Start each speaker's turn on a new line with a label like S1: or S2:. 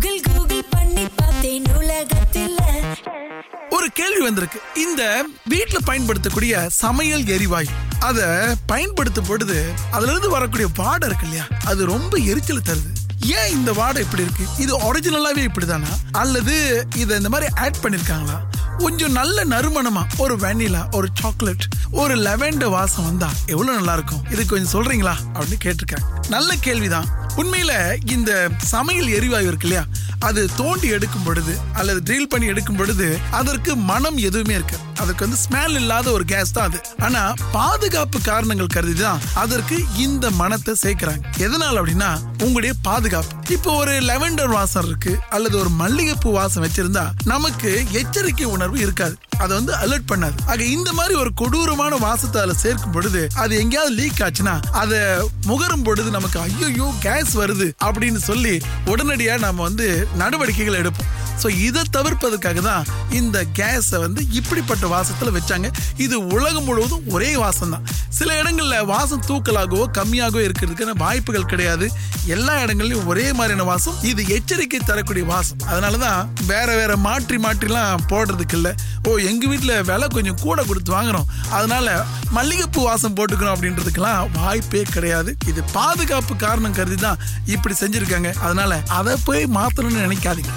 S1: Google Google பண்ணி பார்த்தேன் உலகத்தில்
S2: ஒரு கேள்வி வந்திருக்கு. இந்த வீட்டுல பயன்படுத்தக்கூடிய சமையல் எரிவாயு அத பயன்படுத்தும் பொழுது அதுல இருந்து வரக்கூடிய வாடை இருக்கு இல்லையா? அது ரொம்ப எரிச்சல் தருது. ஏன் இந்த வாடை இப்படி இருக்கு? இது ஒரிஜினலாவே இப்படிதானா? அல்லது இதை இந்த மாதிரி ஆட் பண்ணிருக்காங்களா? கொஞ்சம் நல்ல நறுமணமா ஒரு வெனிலா ஒரு சாக்லேட் ஒரு லெவெண்டர் வாசம் வந்தா எவ்வளவு நல்லா இருக்கும் இது கொஞ்சம் சொல்றீங்களா? அப்படின்னு கேட்டிருக்கேன். நல்ல கேள்விதான். உண்மையில இந்த சமையல் எரிவாயு இருக்கு இல்லையா? அது தோண்டி எடுக்கும் பொழுது அல்லது ட்ரில் பண்ணி எடுக்கும் பொழுது அதற்கு மனம் எதுவுமே இருக்கு அதற்கு வந்து ஸ்மெல் இல்லாத ஒரு கேஸ் தான் அது. ஆனா பாதுகாப்பு காரணங்கள் கருதி தான் அதற்கு இந்த மனத்தை சேர்க்கிறாங்க. எதனால அப்படின்னா உங்களுடைய பாதுகாப்பு. இப்போ ஒரு லெவெண்டர் வாசம் இருக்கு அல்லது ஒரு மல்லிகைப்பூ வாசம் வச்சிருந்தா நமக்கு எச்சரிக்கை உணர்வு இருக்காது. அதை வந்து அலர்ட் பண்ணாது. ஆக இந்த மாதிரி ஒரு கொடூரமான வாசத்தை அதில் சேர்க்கும் பொழுது அது எங்கேயாவது லீக் ஆச்சுன்னா அதை முகரும் பொழுது நமக்கு ஐயோ கேஸ் வருது அப்படின்னு சொல்லி உடனடியாக நம்ம வந்து நடவடிக்கைகள் எடுப்போம். ஸோ இதை தவிர்ப்பதற்காக தான் இந்த கேஸை வந்து இப்படிப்பட்ட வாசத்தில் வச்சாங்க. இது உலகம் முழுவதும் ஒரே வாசம் தான். சில இடங்களில் வாசம் தூக்கலாகவோ கம்மியாகவோ இருக்கிறதுக்கான வாய்ப்புகள் கிடையாது. எல்லா இடங்கள்லையும் ஒரே மாதிரியான வாசம் இது எச்சரிக்கை தரக்கூடிய வாசம். அதனால தான் வேற வேற மாற்றி மாற்றிலாம் போடுறதுக்கு இல்லை. ஓ எங்கள் வீட்டில் விலை கொஞ்சம் கூட கொடுத்து வாங்குறோம். அதனால மல்லிகைப்பூ வாசம் போட்டுக்கணும் அப்படின்றதுக்கெல்லாம் வாய்ப்பே கிடையாது. இது பாதுகாப்பு காரணம் கருதி தான் இப்படி செஞ்சுருக்காங்க. அதனால அதை போய் மாற்றணும்னு நினைக்காதீங்க.